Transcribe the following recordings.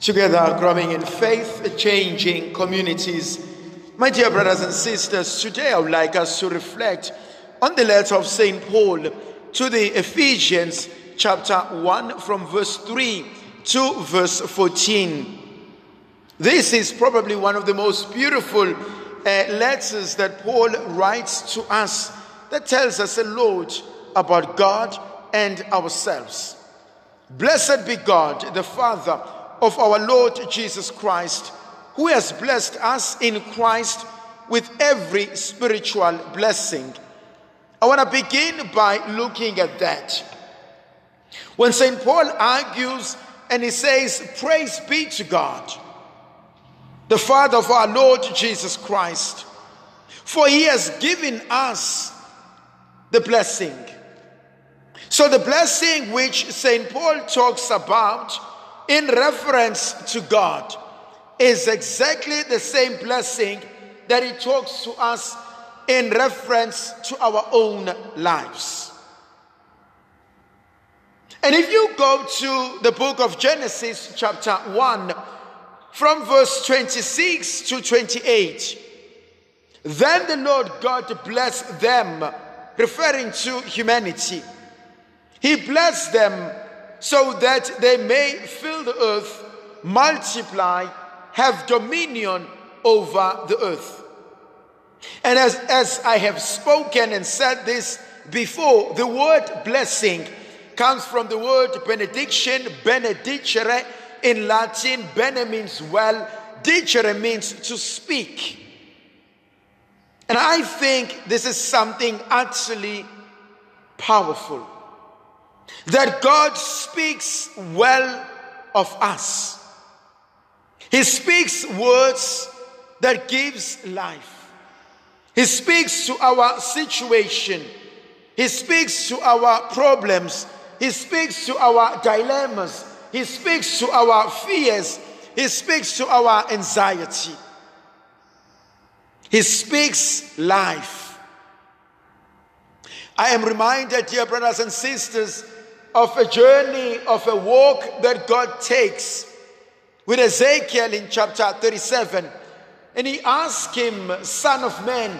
Together, growing in faith, changing communities. My dear brothers and sisters, today I would like us to reflect on the letter of St. Paul to the Ephesians, chapter 1, from verse 3 to verse 14. This is probably one of the most beautiful uh, letters that Paul writes to us that tells us a lot about God and ourselves. Blessed be God, the Father of our Lord Jesus Christ, who has blessed us in Christ with every spiritual blessing. I want to begin by looking at that. When St. Paul argues and he says, Praise be to God, the Father of our Lord Jesus Christ, for he has given us the blessing. So, the blessing which St. Paul talks about in reference to God is exactly the same blessing that he talks to us in reference to our own lives. And if you go to the book of Genesis, chapter 1, from verse 26 to 28, then the Lord God blessed them, referring to humanity. He blessed them so that they may fill the earth, multiply, have dominion over the earth. And as, as I have spoken and said this before, the word blessing comes from the word benediction, benedicere in Latin. Bene means well, dicere means to speak. And I think this is something actually powerful that God speaks well of us. He speaks words that gives life. He speaks to our situation. He speaks to our problems. He speaks to our dilemmas. He speaks to our fears. He speaks to our anxiety. He speaks life. I am reminded, dear brothers and sisters, of a journey, of a walk that God takes with Ezekiel in chapter 37. And he asked him, Son of man,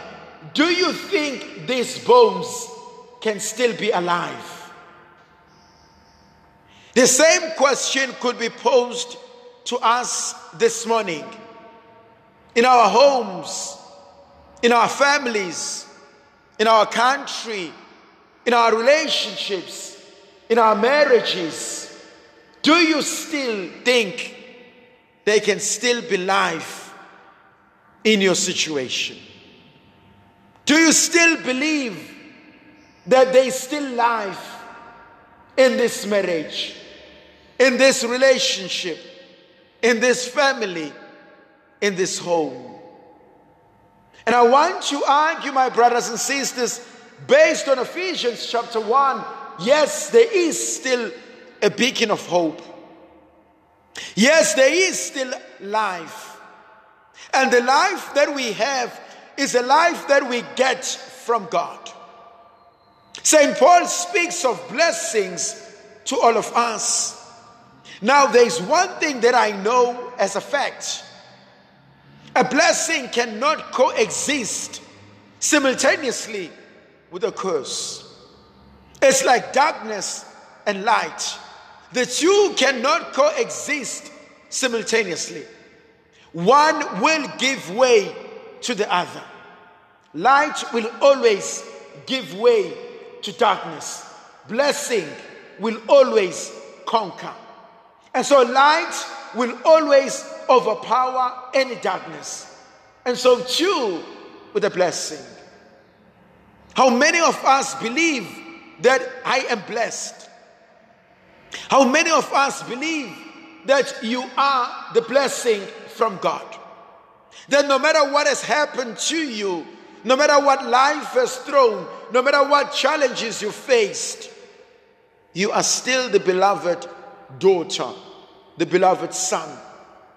do you think these bones can still be alive? The same question could be posed to us this morning in our homes, in our families, in our country, in our relationships in our marriages, do you still think there can still be life in your situation? Do you still believe that there is still life in this marriage, in this relationship, in this family, in this home? And I want to argue, my brothers and sisters, based on Ephesians chapter 1 yes, there is still a beacon of hope. Yes, there is still life. And the life that we have is a life that we get from God. St. Paul speaks of blessings to all of us. Now, there's one thing that I know as a fact a blessing cannot coexist simultaneously with a curse. It's like darkness and light. The two cannot coexist simultaneously. One will give way to the other. Light will always give way to darkness. Blessing will always conquer. And so light will always overpower any darkness. And so too with a blessing. How many of us believe that I am blessed? How many of us believe that you are the blessing from God? That no matter what has happened to you, no matter what life has thrown, no matter what challenges you faced, you are still the beloved daughter, the beloved son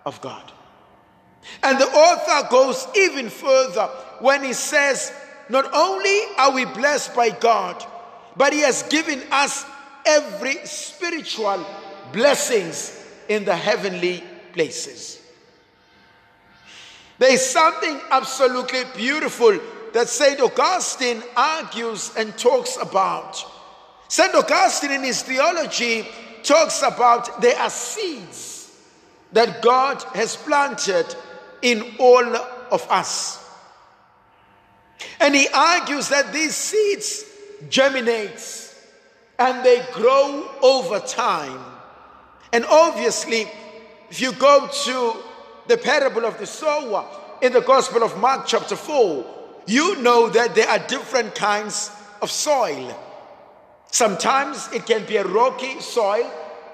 of God. And the author goes even further when he says, Not only are we blessed by God, but He has given us every spiritual blessings in the heavenly places. There is something absolutely beautiful that St. Augustine argues and talks about. St. Augustine, in his theology, talks about there are seeds that God has planted in all of us. And he argues that these seeds germinate and they grow over time. And obviously, if you go to the parable of the sower in the Gospel of Mark, chapter 4, you know that there are different kinds of soil. Sometimes it can be a rocky soil,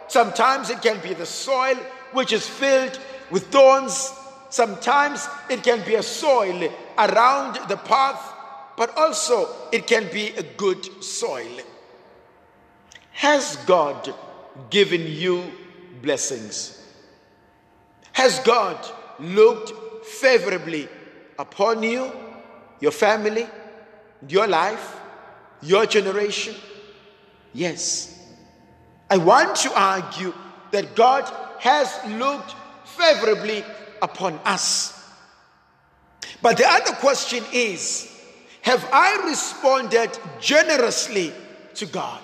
sometimes it can be the soil which is filled with thorns, sometimes it can be a soil around the path, but also it can be a good soil. Has God given you blessings? Has God looked favorably upon you, your family, your life, your generation? Yes. I want to argue that God has looked favorably upon us. But the other question is have I responded generously to God?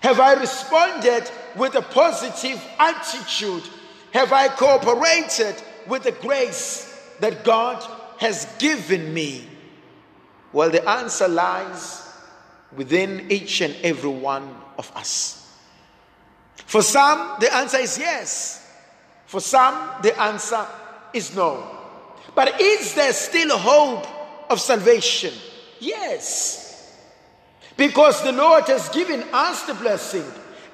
Have I responded with a positive attitude? Have I cooperated with the grace that God has given me? Well, the answer lies within each and every one of us. For some, the answer is yes. For some, the answer is no. But is there still hope of salvation? Yes. Because the Lord has given us the blessing,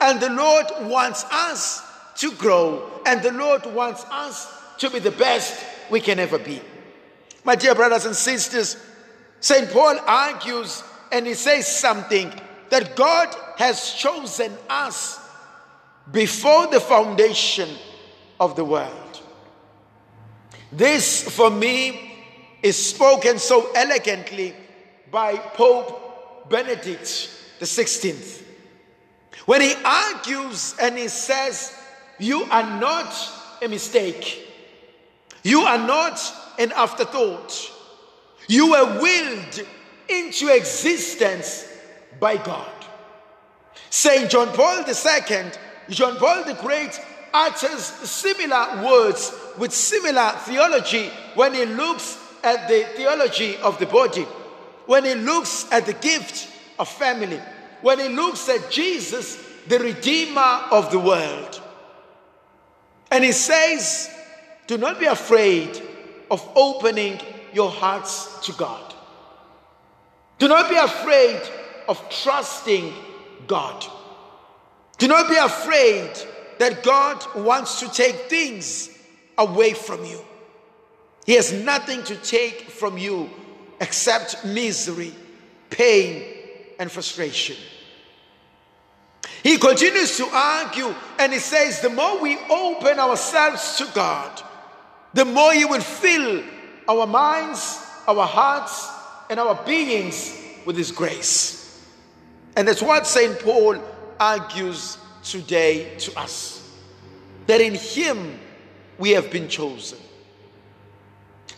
and the Lord wants us to grow, and the Lord wants us to be the best we can ever be. My dear brothers and sisters, St. Paul argues and he says something that God has chosen us before the foundation of the world. This, for me, is spoken so elegantly by Pope Benedict XVI. When he argues and he says, You are not a mistake, you are not an afterthought, you were willed into existence by God. Saint John Paul II, John Paul the Great, utters similar words with similar theology when he looks at the theology of the body, when he looks at the gift of family, when he looks at Jesus, the Redeemer of the world. And he says, Do not be afraid of opening your hearts to God. Do not be afraid of trusting God. Do not be afraid that God wants to take things away from you. He has nothing to take from you except misery, pain, and frustration. He continues to argue and he says, the more we open ourselves to God, the more He will fill our minds, our hearts, and our beings with His grace. And that's what St. Paul argues today to us that in Him we have been chosen.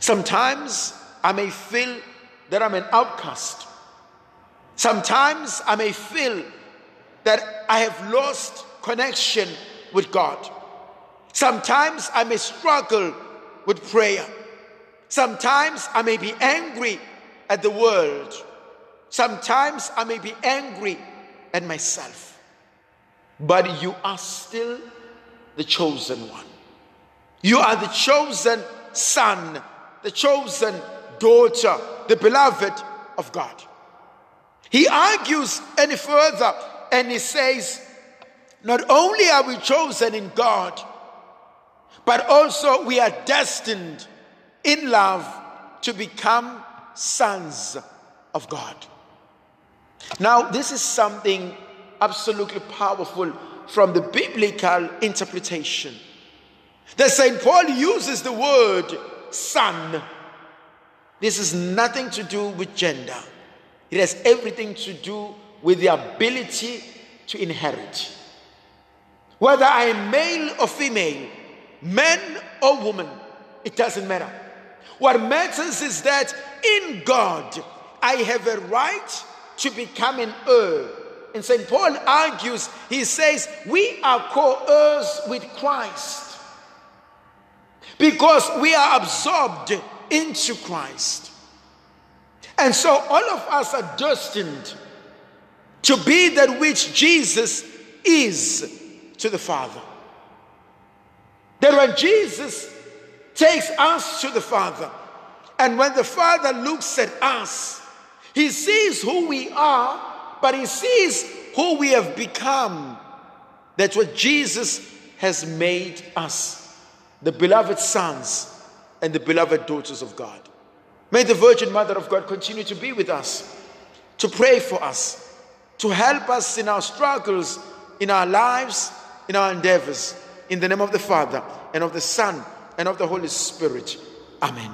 Sometimes I may feel that I'm an outcast. Sometimes I may feel that I have lost connection with God. Sometimes I may struggle with prayer. Sometimes I may be angry at the world. Sometimes I may be angry at myself. But you are still the chosen one. You are the chosen son, the chosen daughter, the beloved of God. He argues any further and he says, Not only are we chosen in God, but also we are destined in love to become sons of God. Now, this is something absolutely powerful from the biblical interpretation. That St. Paul uses the word son. This is nothing to do with gender, it has everything to do with the ability to inherit. Whether I am male or female, man or woman, it doesn't matter. What matters is that in God, I have a right to become an heir. And St. Paul argues, he says, we are co heirs with Christ because we are absorbed into Christ. And so all of us are destined to be that which Jesus is to the Father. That when Jesus takes us to the Father, and when the Father looks at us, he sees who we are, but he sees who we have become. That's what Jesus has made us the beloved sons and the beloved daughters of God. May the Virgin Mother of God continue to be with us, to pray for us, to help us in our struggles, in our lives, in our endeavors. In the name of the Father, and of the Son, and of the Holy Spirit. Amen.